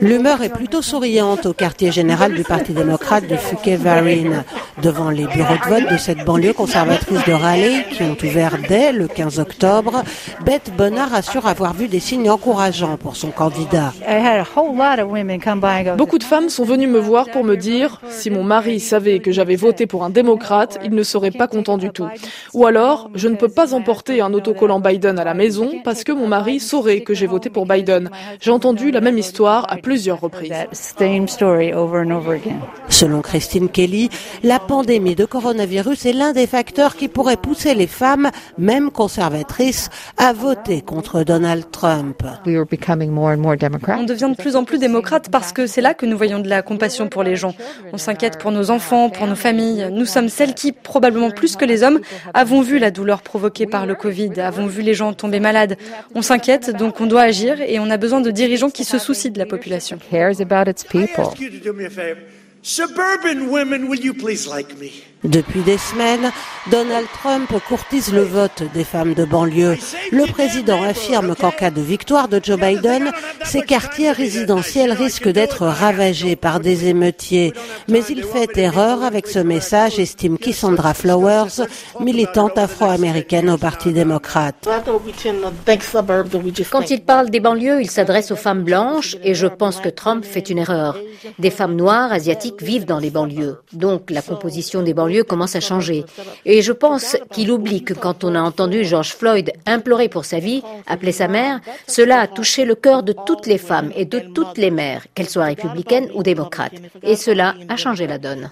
L'humeur est plutôt souriante au quartier général du Parti démocrate de Fouquet-Varine. Devant les bureaux de vote de cette banlieue conservatrice de Raleigh, qui ont ouvert dès le 15 octobre, Beth Bonnard assure avoir vu des signes encourageants pour son candidat. Beaucoup de femmes sont venues me voir pour me dire si mon mari savait que j'avais voté pour un démocrate, il ne serait pas content du tout. Ou alors, je ne peux pas emporter un autocollant Biden à la maison parce que mon mari saurait que j'ai voté pour Biden. J'ai entendu la même histoire à plusieurs reprises. Selon Christine Kelly, la pandémie de coronavirus est l'un des facteurs qui pourrait pousser les femmes, même conservatrices, à voter contre Donald Trump. On devient de plus en plus démocrate parce que c'est là que nous voyons de la compassion pour les gens. On s'inquiète pour nos enfants, pour nos familles. Nous sommes celles qui, probablement plus que les hommes, avons vu la douleur provoquée par le Covid, avons vu les gens tomber malades. On s'inquiète, donc on doit agir et on a besoin de dirigeants qui se soucient de la population. Depuis des semaines, Donald Trump courtise le vote des femmes de banlieue. Le président affirme qu'en cas de victoire de Joe Biden, ces quartiers résidentiels risquent d'être ravagés par des émeutiers. Mais il fait erreur avec ce message, estime Cassandra Flowers, militante afro-américaine au Parti démocrate. Quand il parle des banlieues, il s'adresse aux femmes blanches et je pense que Trump fait une erreur. Des femmes noires, asiatiques vivent dans les banlieues. Donc la composition des banlieues commence à changer. Et je pense qu'il oublie que quand on a entendu George Floyd implorer pour sa vie, appeler sa mère, cela a touché le cœur de toutes les femmes et de toutes les mères, qu'elles soient républicaines ou démocrates. Et cela a changé la donne.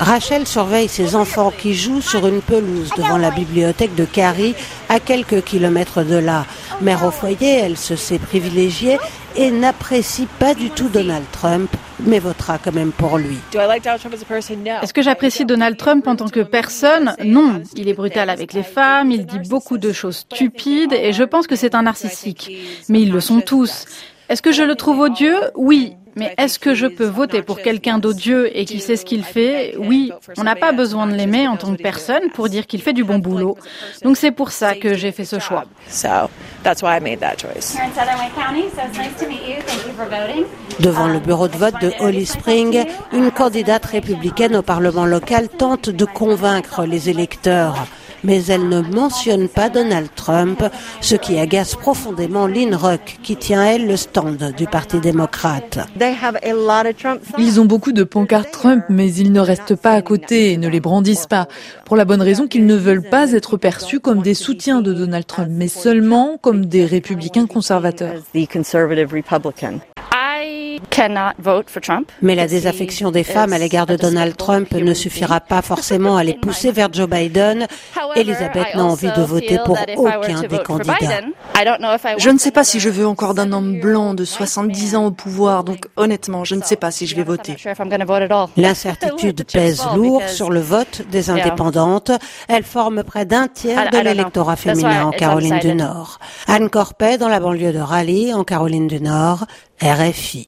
Rachel surveille ses enfants qui jouent sur une pelouse devant la bibliothèque de Carrie, à quelques kilomètres de là. Mère au foyer, elle se sait privilégiée et n'apprécie pas du tout Donald Trump, mais votera quand même pour lui. Est-ce que j'apprécie Donald Trump en tant que personne? Non. Il est brutal avec les femmes, il dit beaucoup de choses stupides et je pense que c'est un narcissique. Mais ils le sont tous. Est-ce que je le trouve odieux? Oui. Mais est-ce que je peux voter pour quelqu'un d'odieux et qui sait ce qu'il fait? Oui, on n'a pas besoin de l'aimer en tant que personne pour dire qu'il fait du bon boulot. Donc c'est pour ça que j'ai fait ce choix. Devant le bureau de vote de Holly Spring, une candidate républicaine au Parlement local tente de convaincre les électeurs mais elle ne mentionne pas Donald Trump, ce qui agace profondément Lynn Rock, qui tient elle le stand du Parti démocrate. Ils ont beaucoup de pancartes Trump, mais ils ne restent pas à côté et ne les brandissent pas, pour la bonne raison qu'ils ne veulent pas être perçus comme des soutiens de Donald Trump, mais seulement comme des républicains conservateurs. Mais la désaffection des femmes à l'égard de Donald Trump ne suffira pas forcément à les pousser vers Joe Biden. Elisabeth n'a envie de voter pour aucun des candidats. Je ne sais pas si je veux encore d'un homme blanc de 70 ans au pouvoir, donc honnêtement, je ne sais pas si je vais voter. L'incertitude pèse lourd sur le vote des indépendantes. Elle forme près d'un tiers de l'électorat féminin en Caroline du Nord. Anne Corpet, dans la banlieue de Raleigh, en Caroline du Nord, RFI.